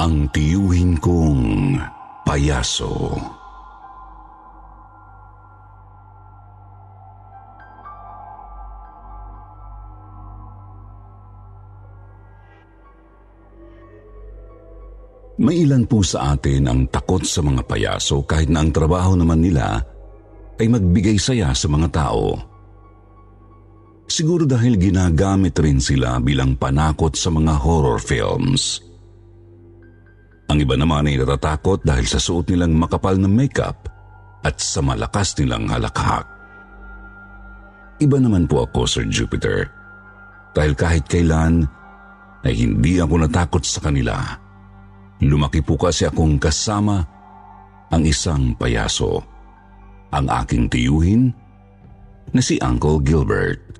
Ang tiyuhin kong payaso. May ilan po sa atin ang takot sa mga payaso kahit na ang trabaho naman nila ay magbigay saya sa mga tao. Siguro dahil ginagamit rin sila bilang panakot sa mga horror films. Ang iba naman ay natatakot dahil sa suot nilang makapal na makeup at sa malakas nilang halakhak. Iba naman po ako, Sir Jupiter. Dahil kahit kailan ay hindi ako natakot sa kanila. Lumaki po kasi akong kasama ang isang payaso. Ang aking tiyuhin na si Uncle Gilbert.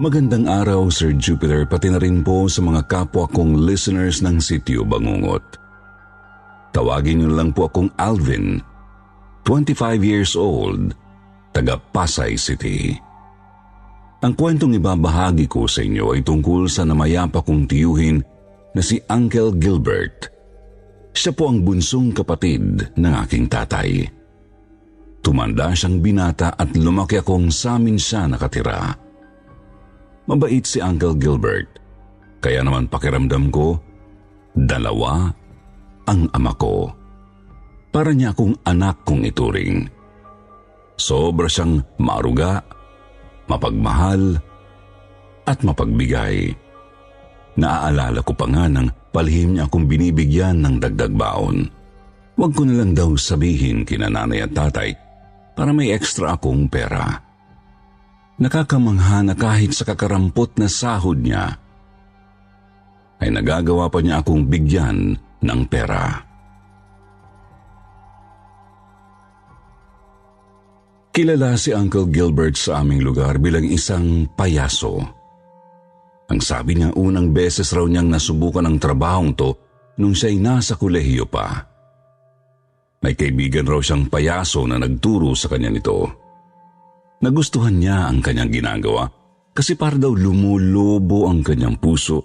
Magandang araw, Sir Jupiter, pati na rin po sa mga kapwa kong listeners ng Sityo Bangungot. Tawagin niyo lang po akong Alvin, 25 years old, taga Pasay City. Ang kwentong ibabahagi ko sa inyo ay tungkol sa namayapa kong tiyuhin na si Uncle Gilbert. Siya po ang bunsong kapatid ng aking tatay. Tumanda siyang binata at lumaki akong sa amin siya nakatira. Mabait si Uncle Gilbert. Kaya naman pakiramdam ko, dalawa ang ama ko. Para niya akong anak kong ituring. Sobra siyang maruga, mapagmahal, at mapagbigay. Naaalala ko pa nga nang palihim niya akong binibigyan ng dagdag baon. Huwag ko na lang daw sabihin kina nanay at tatay para may extra akong pera. Nakakamangha na kahit sa kakarampot na sahod niya, ay nagagawa pa niya akong bigyan ng pera. Kilala si Uncle Gilbert sa aming lugar bilang isang payaso. Ang sabi niya unang beses raw niyang nasubukan ang trabahong to nung siya'y nasa kolehiyo pa. May kaibigan raw siyang payaso na nagturo sa kanya nito. Nagustuhan niya ang kanyang ginagawa kasi para daw lumulobo ang kanyang puso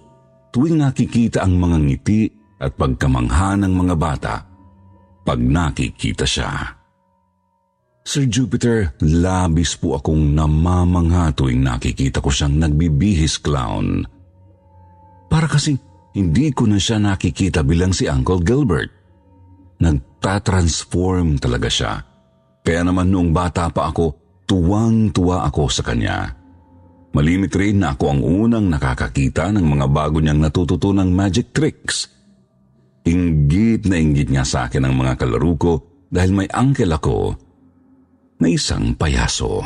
tuwing nakikita ang mga ngiti at pagkamangha ng mga bata pag nakikita siya. Sir Jupiter, labis po akong namamangha tuwing nakikita ko siyang nagbibihis clown. Para kasing hindi ko na siya nakikita bilang si Uncle Gilbert. Nagtatransform talaga siya. Kaya naman noong bata pa ako, tuwang-tuwa ako sa kanya. Malimit rin na ako ang unang nakakakita ng mga bago niyang natututunang magic tricks. Inggit na inggit niya sa akin ang mga kalaro ko dahil may uncle ako na isang payaso.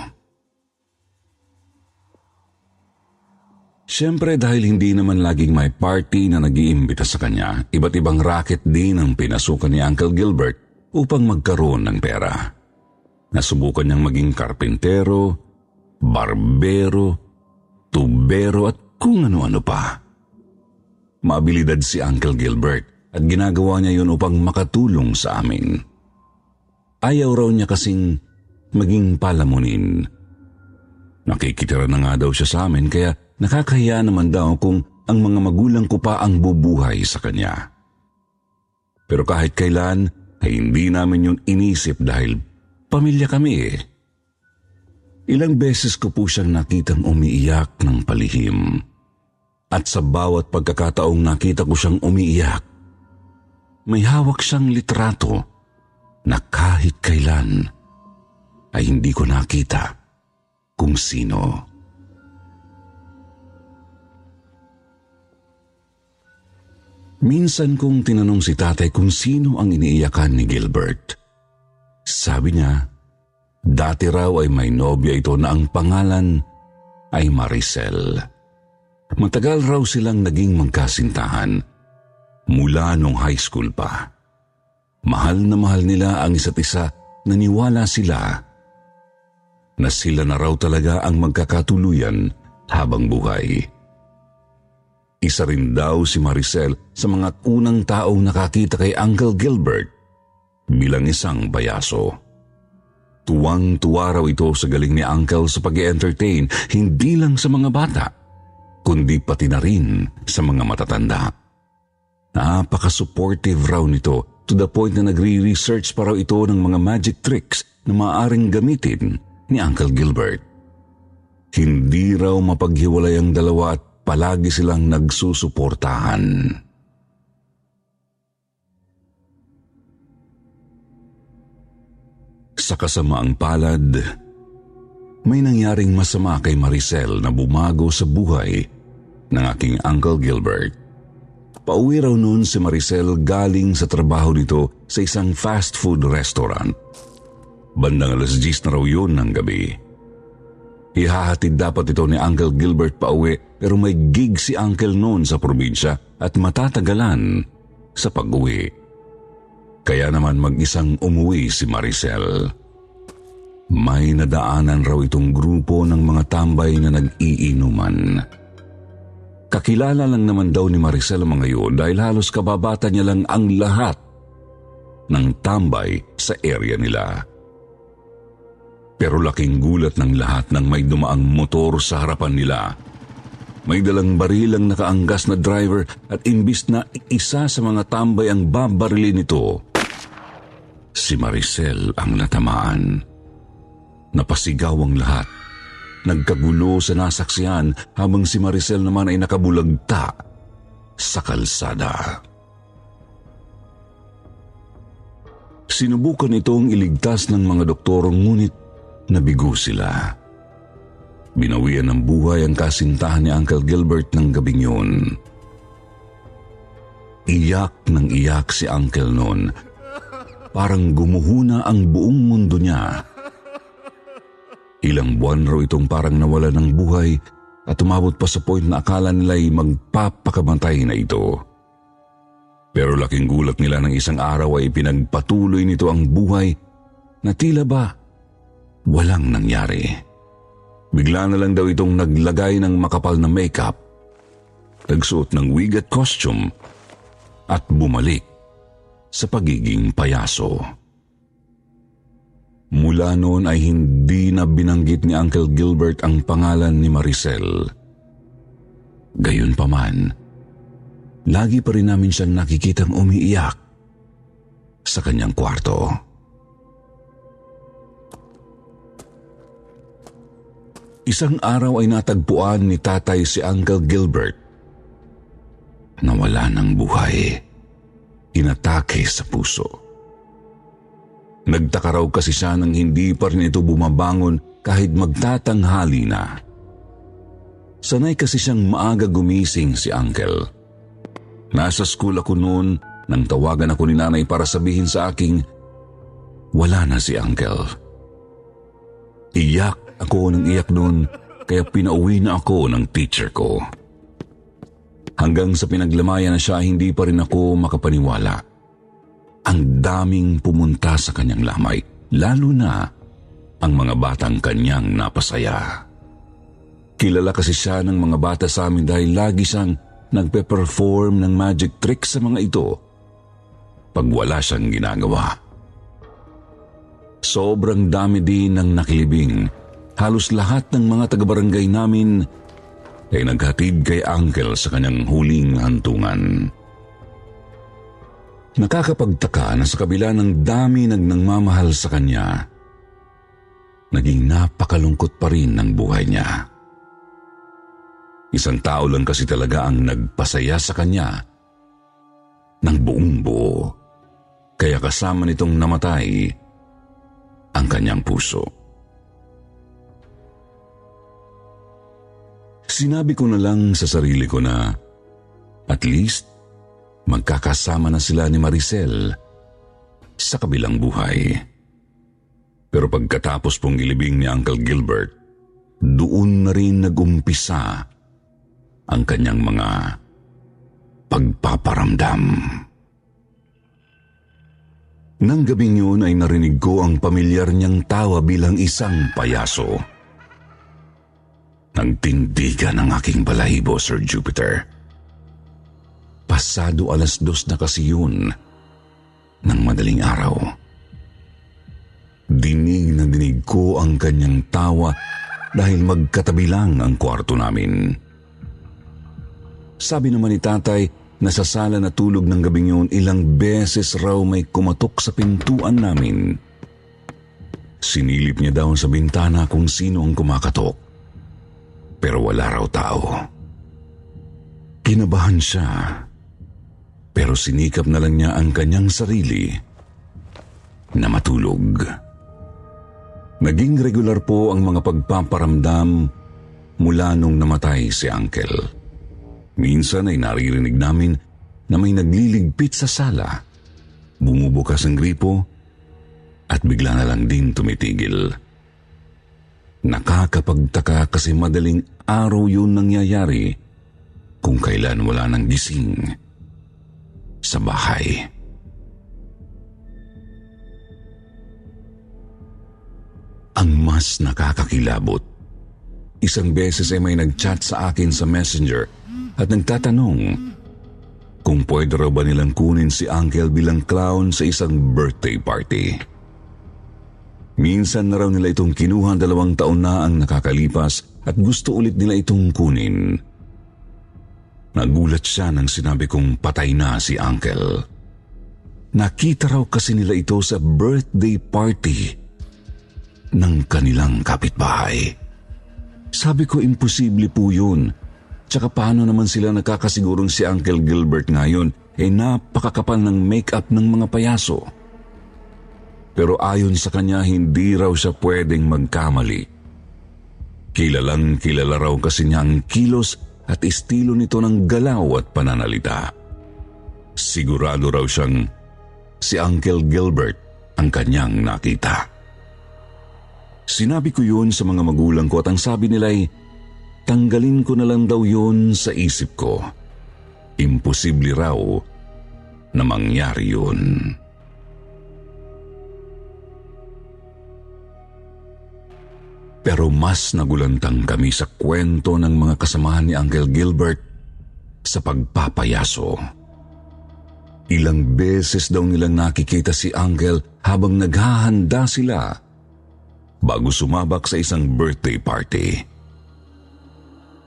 Siyempre dahil hindi naman laging may party na nag-iimbita sa kanya, iba't ibang racket din ang pinasukan ni Uncle Gilbert upang magkaroon ng pera. Nasubukan niyang maging karpintero, barbero, tubero at kung ano-ano pa. Maabilidad si Uncle Gilbert at ginagawa niya yun upang makatulong sa amin. Ayaw raw niya kasing maging palamunin. Nakikitira na nga daw siya sa amin kaya nakakahiya naman daw kung ang mga magulang ko pa ang bubuhay sa kanya. Pero kahit kailan ay hindi namin yun inisip dahil pamilya kami eh. Ilang beses ko po siyang nakitang umiiyak ng palihim. At sa bawat pagkakataong nakita ko siyang umiiyak, may hawak siyang litrato na kahit kailan ay hindi ko nakita kung sino. Minsan kong tinanong si tatay kung sino ang iniiyakan ni Gilbert. Sabi niya, dati raw ay may nobya ito na ang pangalan ay Maricel. Matagal raw silang naging magkasintahan mula nung high school pa. Mahal na mahal nila ang isa't isa, naniwala sila na sila na raw talaga ang magkakatuluyan habang buhay. Isa rin daw si Maricel sa mga unang taong nakakita kay Uncle Gilbert bilang isang bayaso. Tuwang-tuwa raw ito sa galing ni Uncle sa pag entertain hindi lang sa mga bata, kundi pati na rin sa mga matatanda. Napaka-supportive raw nito to the point na nagre-research pa raw ito ng mga magic tricks na maaaring gamitin ni Uncle Gilbert. Hindi raw mapaghiwalay ang dalawa at palagi silang nagsusuportahan. Sa kasamaang palad, may nangyaring masama kay Maricel na bumago sa buhay ng aking Uncle Gilbert. Pauwi raw noon si Maricel galing sa trabaho nito sa isang fast food restaurant. Bandang alas 10 na raw yun ng gabi. Ihahatid dapat ito ni Uncle Gilbert pa uwi pero may gig si Uncle noon sa probinsya at matatagalan sa pag-uwi. Kaya naman mag-isang umuwi si Maricel. May nadaanan raw itong grupo ng mga tambay na nag-iinuman. Kakilala lang naman daw ni Maricel ang mga yun dahil halos kababata niya lang ang lahat ng tambay sa area nila. Pero laking gulat ng lahat nang may dumaang motor sa harapan nila. May dalang barilang nakaanggas na driver at imbis na isa sa mga tambay ang babarilin nito, si Maricel ang natamaan. Napasigaw ang lahat Nagkagulo sa nasaksihan habang si Maricel naman ay nakabulagta sa kalsada. Sinubukan itong iligtas ng mga doktor ngunit nabigo sila. Binawian ng buhay ang kasintahan ni Uncle Gilbert ng gabing yun. Iyak ng iyak si Uncle noon. Parang gumuhuna ang buong mundo niya Ilang buwan raw itong parang nawala ng buhay at umabot pa sa point na akala nila'y magpapakamatay na ito. Pero laking gulat nila ng isang araw ay pinagpatuloy nito ang buhay na tila ba walang nangyari. Bigla na lang daw itong naglagay ng makapal na makeup, nagsuot ng wig at costume, at bumalik sa pagiging payaso. Mula noon ay hindi na binanggit ni Uncle Gilbert ang pangalan ni Maricel. Gayunpaman, lagi pa rin namin siyang nakikitang umiiyak sa kanyang kwarto. Isang araw ay natagpuan ni tatay si Uncle Gilbert na wala ng buhay. Inatake sa puso. Nagtaka raw kasi siya nang hindi pa rin ito bumabangon kahit magtatanghali na. Sanay kasi siyang maaga gumising si Uncle. Nasa school ako noon nang tawagan ako ni nanay para sabihin sa aking wala na si Uncle. Iyak ako ng iyak noon kaya pinauwi na ako ng teacher ko. Hanggang sa pinaglamayan na siya hindi pa rin ako makapaniwala. Ang daming pumunta sa kanyang lamay, lalo na ang mga batang kanyang napasaya. Kilala kasi siya ng mga bata sa amin dahil lagi siyang nagpe-perform ng magic tricks sa mga ito pag wala siyang ginagawa. Sobrang dami din ng nakilibing. Halos lahat ng mga taga-barangay namin ay naghatid kay Uncle sa kanyang huling hantungan. Nakakapagtaka na sa kabila ng dami ng nangmamahal sa kanya, naging napakalungkot pa rin ng buhay niya. Isang tao lang kasi talaga ang nagpasaya sa kanya ng buong buo. Kaya kasama nitong namatay ang kanyang puso. Sinabi ko na lang sa sarili ko na at least magkakasama na sila ni Maricel sa kabilang buhay. Pero pagkatapos pong ilibing ni Uncle Gilbert, doon na rin nagumpisa ang kanyang mga pagpaparamdam. Nang gabing yun ay narinig ko ang pamilyar niyang tawa bilang isang payaso. Nagtindigan ang aking balahibo, Sir Jupiter. Pasado alas dos na kasi yun ng madaling araw. Dinig na dinig ko ang kanyang tawa dahil magkatabi lang ang kwarto namin. Sabi naman ni tatay na sa sala na tulog ng gabing yun ilang beses raw may kumatok sa pintuan namin. Sinilip niya daw sa bintana kung sino ang kumakatok. Pero wala raw tao. Kinabahan siya pero sinikap na lang niya ang kanyang sarili na matulog. Naging regular po ang mga pagpaparamdam mula nung namatay si Uncle. Minsan ay naririnig namin na may nagliligpit sa sala, bumubukas ang gripo, at bigla na lang din tumitigil. Nakakapagtaka kasi madaling araw yun nangyayari kung kailan wala nang gising sa bahay. Ang mas nakakakilabot. Isang beses ay may nag-chat sa akin sa messenger at nagtatanong kung pwede raw ba nilang kunin si Uncle bilang clown sa isang birthday party. Minsan na raw nila itong kinuha dalawang taon na ang nakakalipas at gusto ulit nila itong kunin. Nagulat siya nang sinabi kong patay na si Uncle. Nakita raw kasi nila ito sa birthday party ng kanilang kapitbahay. Sabi ko imposible po yun. Tsaka paano naman sila nakakasigurong si Uncle Gilbert ngayon eh napakakapal ng make-up ng mga payaso. Pero ayon sa kanya hindi raw siya pwedeng magkamali. Kilalang kilala raw kasi niya ang kilos at estilo nito ng galaw at pananalita. Sigurado raw siyang si Uncle Gilbert ang kanyang nakita. Sinabi ko yun sa mga magulang ko at ang sabi nila ay tanggalin ko na lang daw yun sa isip ko. Imposible raw na mangyari yun. Pero mas nagulantang kami sa kwento ng mga kasamahan ni Uncle Gilbert sa pagpapayaso. Ilang beses daw nilang nakikita si Uncle habang naghahanda sila bago sumabak sa isang birthday party.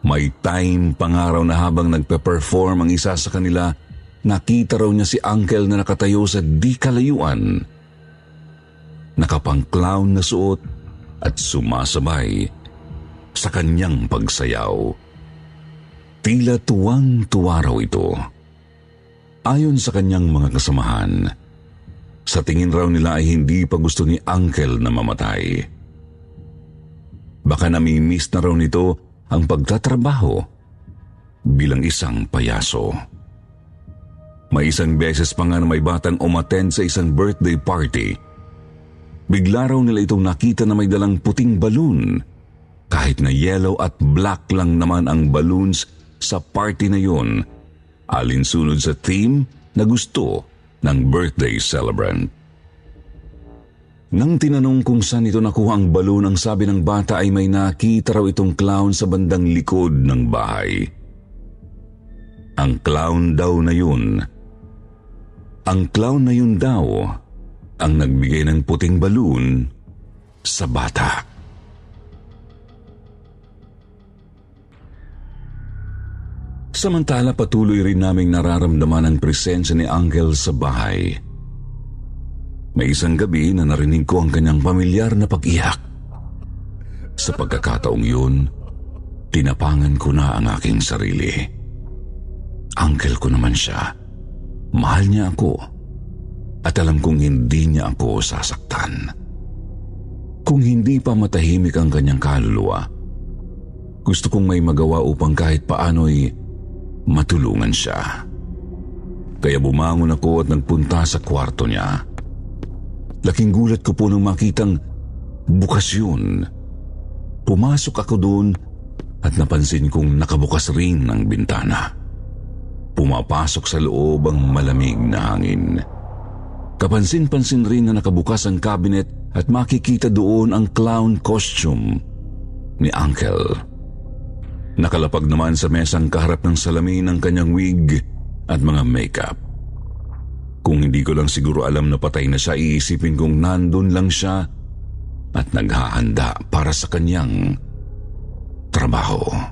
May time pangaraw na habang nagpe-perform ang isa sa kanila, nakita raw niya si Uncle na nakatayo sa di kalayuan. Nakapang-clown na suot at sumasabay sa kanyang pagsayaw. Tila tuwang-tuwa raw ito. Ayon sa kanyang mga kasamahan, sa tingin raw nila ay hindi pa gusto ni Uncle na mamatay. Baka namimiss na raw nito ang pagtatrabaho bilang isang payaso. May isang beses pa nga na may batang umattend sa isang birthday party Bigla raw nila itong nakita na may dalang puting balloon. Kahit na yellow at black lang naman ang balloons sa party na yun, alinsunod sa theme na gusto ng birthday celebrant. Nang tinanong kung saan ito nakuha ang balloon, ang sabi ng bata ay may nakita raw itong clown sa bandang likod ng bahay. Ang clown daw na yun. Ang clown na yun daw ang nagbigay ng puting balloon sa bata. Samantala patuloy rin naming nararamdaman ang presensya ni Angel sa bahay. May isang gabi na narinig ko ang kanyang pamilyar na pag-iyak. Sa pagkakataong yun, tinapangan ko na ang aking sarili. Uncle ko naman siya. Mahal niya ako at alam kong hindi niya ako sasaktan. Kung hindi pa matahimik ang kanyang kaluluwa, gusto kong may magawa upang kahit paano'y matulungan siya. Kaya bumangon ako at nagpunta sa kwarto niya. Laking gulat ko po nung makitang bukas yun. Pumasok ako doon at napansin kong nakabukas rin ang bintana. Pumapasok sa loob ang malamig na hangin. Kapansin-pansin rin na nakabukas ang cabinet at makikita doon ang clown costume ni Uncle. Nakalapag naman sa mesang kaharap ng salamin ang kanyang wig at mga makeup. Kung hindi ko lang siguro alam na patay na siya, iisipin kong nandun lang siya at naghahanda para sa kanyang trabaho.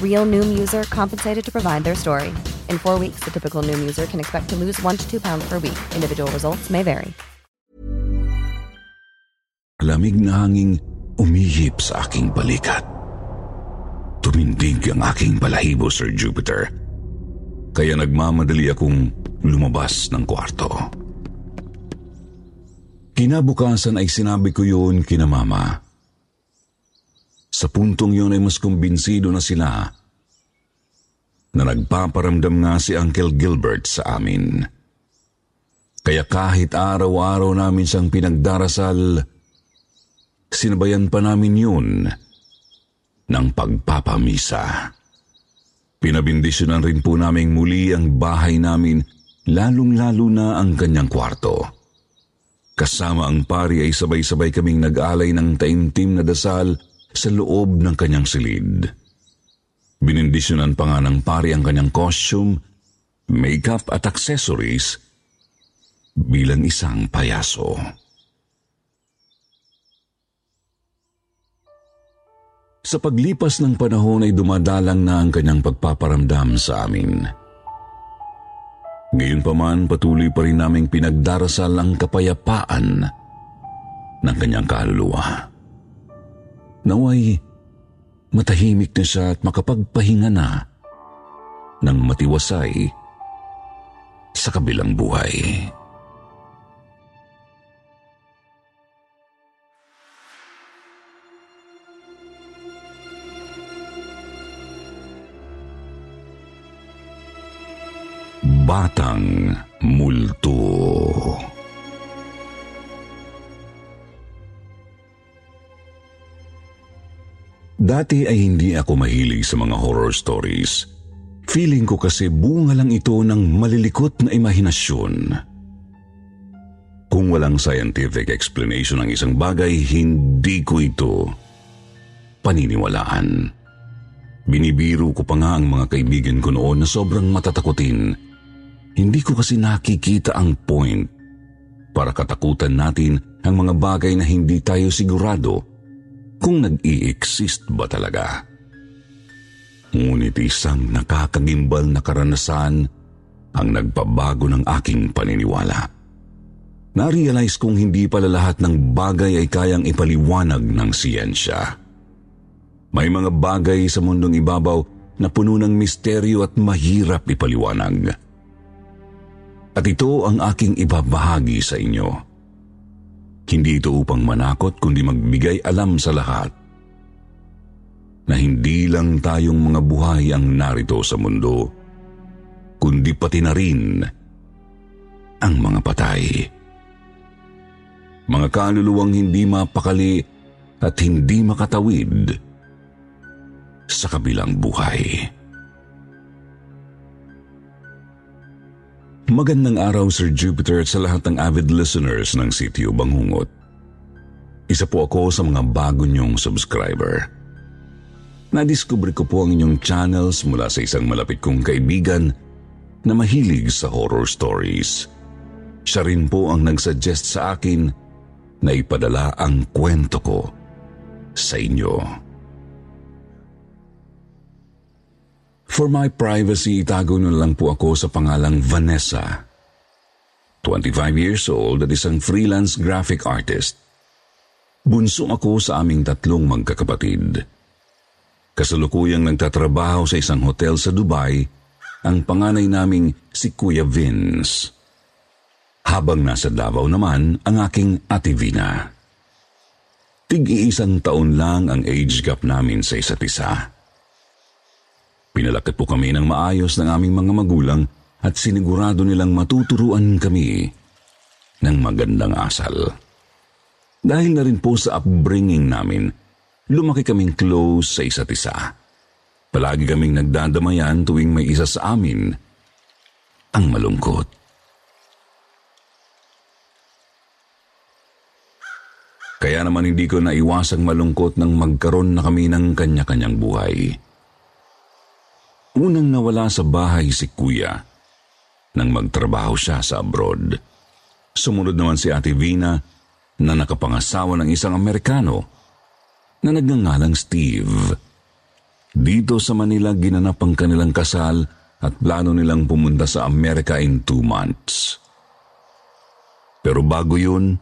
Real Noom user compensated to provide their story. In four weeks, the typical Noom user can expect to lose one to two pounds per week. Individual results may vary. lamig na hanging umihip sa aking balikat. Tumindig ang aking balahibo, Sir Jupiter. Kaya nagmamadali akong lumabas ng kwarto. Kinabukasan ay sinabi ko yun kina mama. Sa puntong yun ay mas kumbinsido na sila na nagpaparamdam nga si Uncle Gilbert sa amin. Kaya kahit araw-araw namin siyang pinagdarasal, sinabayan pa namin yun ng pagpapamisa. Pinabindisyonan rin po naming muli ang bahay namin, lalong-lalo na ang kanyang kwarto. Kasama ang pari ay sabay-sabay kaming nag-alay ng taimtim na dasal sa loob ng kanyang silid. Binindisyonan pa nga ng pari ang kanyang costume, makeup at accessories bilang isang payaso. Sa paglipas ng panahon ay dumadalang na ang kanyang pagpaparamdam sa amin. Ngayon pa man patuloy pa rin naming pinagdarasal ang kapayapaan ng kanyang kaluluwa. Naway matahimik na siya at makapagpahinga na ng matiwasay sa kabilang buhay. Batang Multo Dati ay hindi ako mahilig sa mga horror stories. Feeling ko kasi bunga lang ito ng malilikot na imahinasyon. Kung walang scientific explanation ng isang bagay, hindi ko ito paniniwalaan. Binibiro ko pa nga ang mga kaibigan ko noon na sobrang matatakutin. Hindi ko kasi nakikita ang point para katakutan natin ang mga bagay na hindi tayo sigurado kung nag-i-exist ba talaga. Ngunit isang nakakagimbal na karanasan ang nagpabago ng aking paniniwala. Na-realize kong hindi pala lahat ng bagay ay kayang ipaliwanag ng siyensya. May mga bagay sa mundong ibabaw na puno ng misteryo at mahirap ipaliwanag. At ito ang aking ibabahagi sa inyo. Hindi ito upang manakot kundi magbigay alam sa lahat na hindi lang tayong mga buhay ang narito sa mundo, kundi pati na rin ang mga patay. Mga kaluluwang hindi mapakali at hindi makatawid sa kabilang buhay. Magandang araw Sir Jupiter at sa lahat ng avid listeners ng Sityo Bangungot. Isa po ako sa mga bago niyong subscriber. Nadiskubre ko po ang inyong channels mula sa isang malapit kong kaibigan na mahilig sa horror stories. Siya rin po ang nagsuggest sa akin na ipadala ang kwento ko sa inyo. For my privacy, itago na lang po ako sa pangalang Vanessa. 25 years old at isang freelance graphic artist. Bunso ako sa aming tatlong magkakapatid. Kasalukuyang nagtatrabaho sa isang hotel sa Dubai ang panganay naming si Kuya Vince. Habang nasa Davao naman ang aking ate Vina. Tig-iisang taon lang ang age gap namin sa isa't isa. Pinalakat po kami ng maayos ng aming mga magulang at sinigurado nilang matuturuan kami ng magandang asal. Dahil na rin po sa upbringing namin, lumaki kaming close sa isa't isa. Palagi kaming nagdadamayan tuwing may isa sa amin ang malungkot. Kaya naman hindi ko naiwasang malungkot nang magkaroon na kami ng kanya-kanyang buhay. Unang nawala sa bahay si kuya nang magtrabaho siya sa abroad. Sumunod naman si Ate Vina na nakapangasawa ng isang Amerikano na nagngangalang Steve. Dito sa Manila ginanap ang kanilang kasal at plano nilang pumunta sa Amerika in two months. Pero bago yun,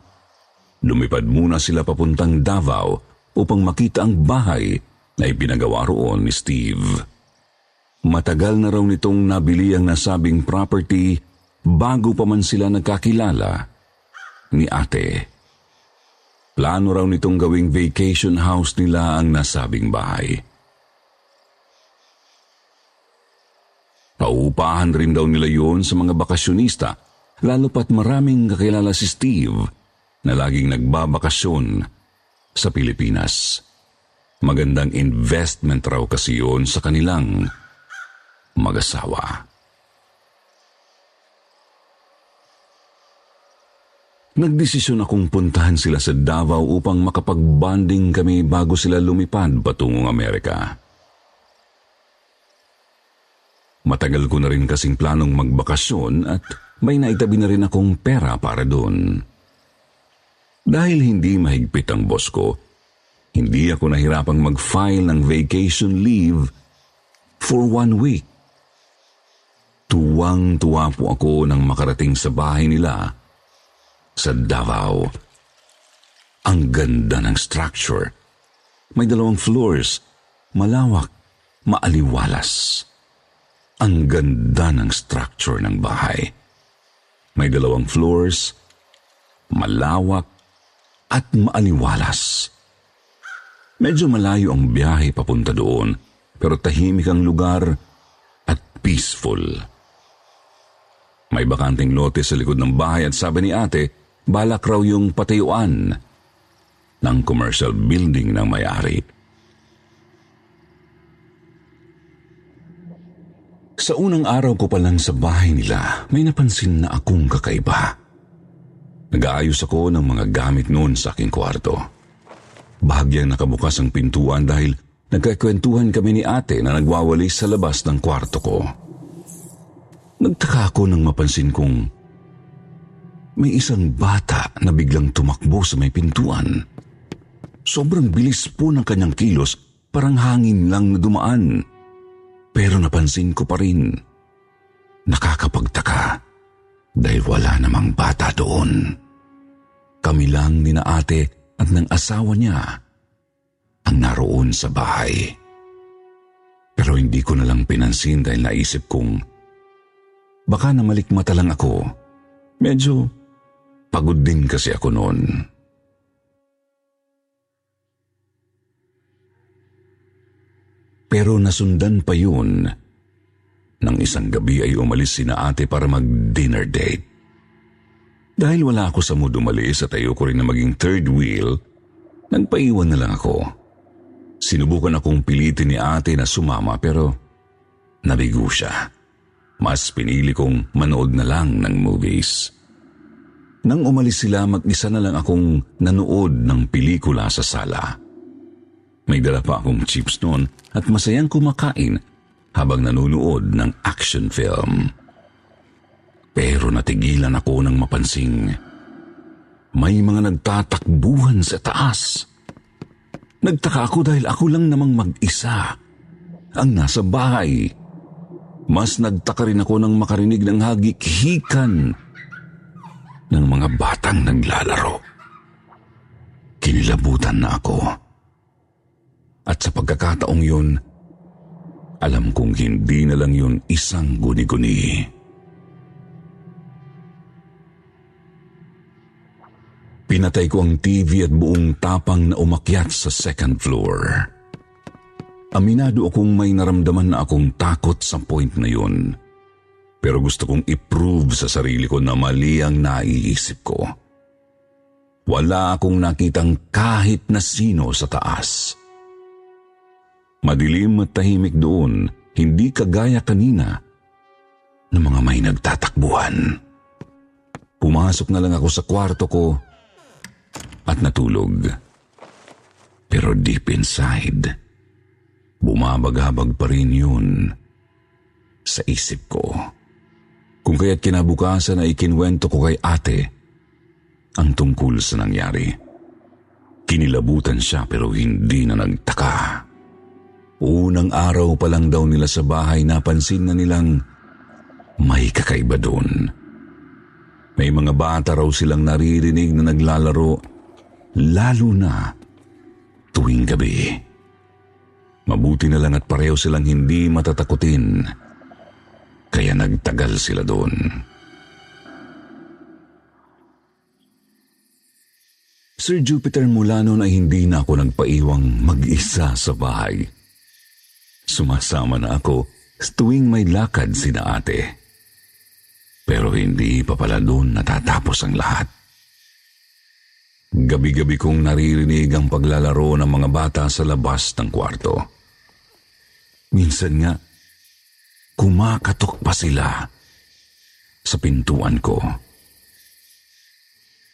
lumipad muna sila papuntang Davao upang makita ang bahay na ipinagawa roon ni Steve. Matagal na raw nitong nabili ang nasabing property bago pa man sila nagkakilala ni ate. Plano raw nitong gawing vacation house nila ang nasabing bahay. Paupahan rin daw nila yon sa mga bakasyonista, lalo pat maraming kakilala si Steve na laging nagbabakasyon sa Pilipinas. Magandang investment raw kasi yon sa kanilang mag-asawa. Nagdesisyon akong puntahan sila sa Davao upang makapag-bonding kami bago sila lumipad patungong Amerika. Matagal ko na rin kasing planong magbakasyon at may naitabi na rin akong pera para doon. Dahil hindi mahigpit ang boss ko, hindi ako nahirapang mag-file ng vacation leave for one week. Tuwang-tuwa po ako nang makarating sa bahay nila sa Davao. Ang ganda ng structure. May dalawang floors, malawak, maaliwalas. Ang ganda ng structure ng bahay. May dalawang floors, malawak, at maaliwalas. Medyo malayo ang biyahe papunta doon, pero tahimik ang lugar at peaceful. May bakanting lote sa likod ng bahay at sabi ni ate, balak raw yung patayuan ng commercial building ng may-ari. Sa unang araw ko pa lang sa bahay nila, may napansin na akong kakaiba. Nag-aayos ako ng mga gamit noon sa aking kwarto. Bahagyang nakabukas ang pintuan dahil nagkakwentuhan kami ni ate na nagwawalis sa labas ng kwarto ko. Nagtaka ako nang mapansin kong may isang bata na biglang tumakbo sa may pintuan. Sobrang bilis po ng kanyang kilos, parang hangin lang na dumaan. Pero napansin ko pa rin, nakakapagtaka dahil wala namang bata doon. Kami lang ni na ate at ng asawa niya ang naroon sa bahay. Pero hindi ko na lang pinansin dahil naisip kong baka namalikmata lang ako. Medyo pagod din kasi ako noon. Pero nasundan pa yun. Nang isang gabi ay umalis si na ate para mag-dinner date. Dahil wala ako sa mood umalis at ayoko rin na maging third wheel, nagpaiwan na lang ako. Sinubukan akong pilitin ni ate na sumama pero nabigo siya. Mas pinili kong manood na lang ng movies. Nang umalis sila, mag-isa na lang akong nanood ng pelikula sa sala. May dala pa akong chips noon at masayang kumakain habang nanonood ng action film. Pero natigilan ako ng mapansing. May mga nagtatakbuhan sa taas. Nagtaka ako dahil ako lang namang mag-isa ang nasa bahay. Mas nagtaka rin ako nang makarinig ng hagik-hikan ng mga batang naglalaro. Kinilabutan na ako. At sa pagkakataong yun, alam kong hindi na lang yun isang guni-guni. Pinatay ko ang TV at buong tapang na umakyat sa second floor. Aminado akong may naramdaman na akong takot sa point na yun. Pero gusto kong i-prove sa sarili ko na mali ang naiisip ko. Wala akong nakitang kahit na sino sa taas. Madilim at tahimik doon, hindi kagaya kanina na mga may nagtatakbuhan. Pumasok na lang ako sa kwarto ko at natulog. Pero deep inside, bumabagabag pa rin yun sa isip ko. Kung kaya't kinabukasan ay ikinwento ko kay ate ang tungkol sa nangyari. Kinilabutan siya pero hindi na nagtaka. Unang araw pa lang daw nila sa bahay napansin na nilang may kakaiba doon. May mga bata raw silang naririnig na naglalaro lalo na tuwing gabi. Mabuti na lang at pareho silang hindi matatakutin kaya nagtagal sila doon. Sir Jupiter mula noon ay hindi na ako nagpaiwang mag-isa sa bahay. Sumasama na ako tuwing may lakad sina ate. Pero hindi pa pala doon natatapos ang lahat. Gabi-gabi kong naririnig ang paglalaro ng mga bata sa labas ng kwarto. Minsan nga, kumakatok pa sila sa pintuan ko.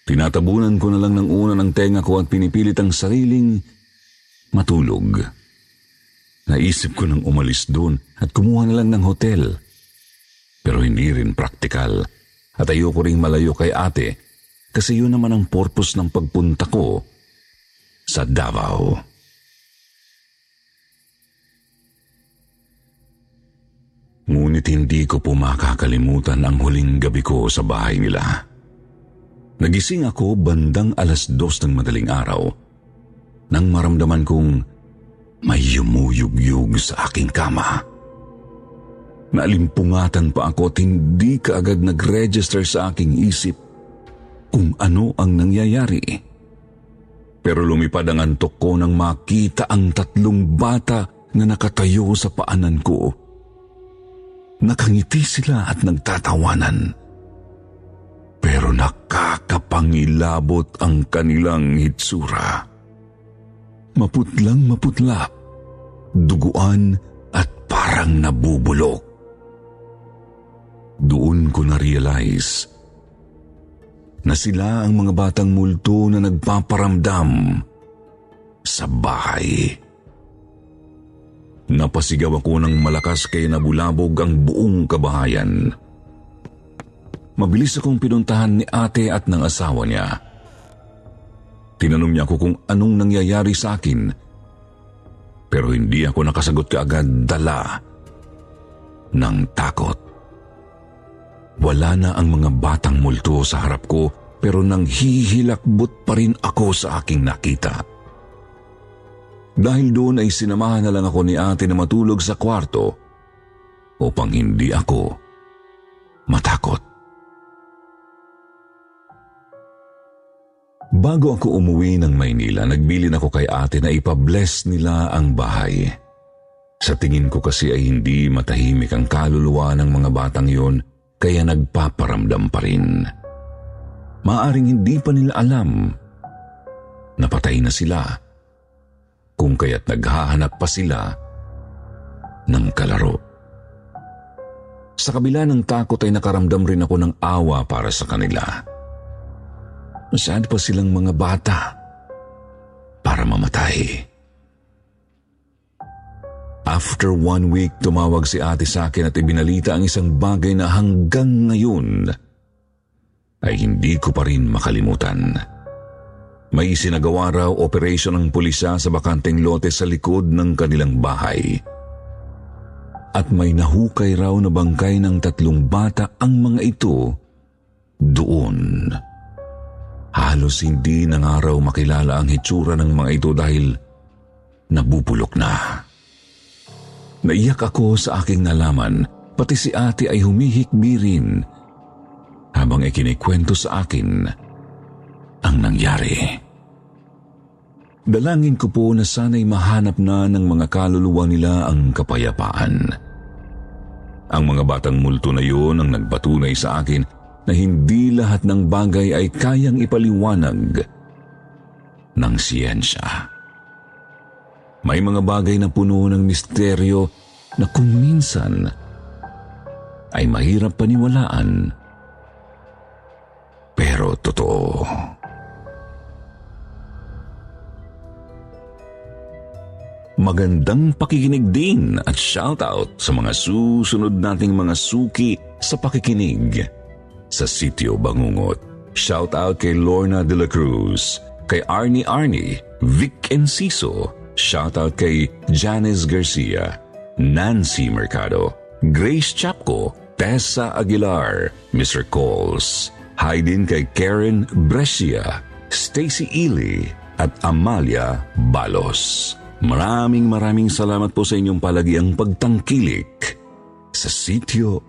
Tinatabunan ko na lang ng una ng tenga ko at pinipilit ang sariling matulog. Naisip ko nang umalis doon at kumuha na lang ng hotel. Pero hindi rin praktikal at ayoko ring malayo kay ate kasi yun naman ang purpose ng pagpunta ko sa Davao. Ngunit hindi ko po makakalimutan ang huling gabi ko sa bahay nila. Nagising ako bandang alas dos ng madaling araw nang maramdaman kong may yumuyugyug sa aking kama. Naalimpungatan pa ako at hindi kaagad nag-register sa aking isip kung ano ang nangyayari. Pero lumipad ang antok ko nang makita ang tatlong bata na nakatayo sa paanan ko Nakangiti sila at nagtatawanan. Pero nakakapangilabot ang kanilang hitsura. Maputlang maputla, duguan at parang nabubulok. Doon ko na-realize na sila ang mga batang multo na nagpaparamdam sa bahay. Napasigaw ako ng malakas kay nabulabog ang buong kabahayan. Mabilis akong pinuntahan ni ate at ng asawa niya. Tinanong niya ako kung anong nangyayari sa akin. Pero hindi ako nakasagot kaagad dala ng takot. Wala na ang mga batang multo sa harap ko pero nang hihilakbot pa rin ako sa aking nakita. Dahil doon ay sinamahan na lang ako ni ate na matulog sa kwarto upang hindi ako matakot. Bago ako umuwi ng Maynila, nagbilin ako kay ate na ipabless nila ang bahay. Sa tingin ko kasi ay hindi matahimik ang kaluluwa ng mga batang yon kaya nagpaparamdam pa rin. Maaring hindi pa nila alam na patay na sila kung kaya't naghahanap pa sila ng kalaro. Sa kabila ng takot ay nakaramdam rin ako ng awa para sa kanila. Masyado pa silang mga bata para mamatay. After one week, tumawag si ate sa akin at ibinalita ang isang bagay na hanggang ngayon ay hindi ko pa rin makalimutan. May sinagawa raw operasyon ng pulisa sa bakanteng lote sa likod ng kanilang bahay. At may nahukay raw na bangkay ng tatlong bata ang mga ito doon. Halos hindi na nga raw makilala ang hitsura ng mga ito dahil nabubulok na. Naiyak ako sa aking nalaman, pati si ate ay humihikbi rin habang ikinikwento sa akin ang nangyari. Dalangin ko po na sana'y mahanap na ng mga kaluluwa nila ang kapayapaan. Ang mga batang multo na yun ang nagpatunay sa akin na hindi lahat ng bagay ay kayang ipaliwanag ng siyensya. May mga bagay na puno ng misteryo na kung minsan ay mahirap paniwalaan pero totoo. Magandang pakikinig din at shoutout sa mga susunod nating mga suki sa pakikinig sa Sitio Bangungot. Shoutout kay Lorna de la Cruz, kay Arnie Arnie, Vic Enciso, shoutout kay Janice Garcia, Nancy Mercado, Grace Chapco, Tessa Aguilar, Mr. Coles, Hi din kay Karen Brescia, Stacy Ely at Amalia Balos. Maraming maraming salamat po sa inyong palagiang pagtangkilik sa sitio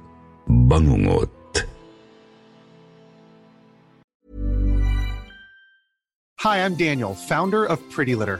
Bangungot. Hi, I'm Daniel, founder of Pretty Litter.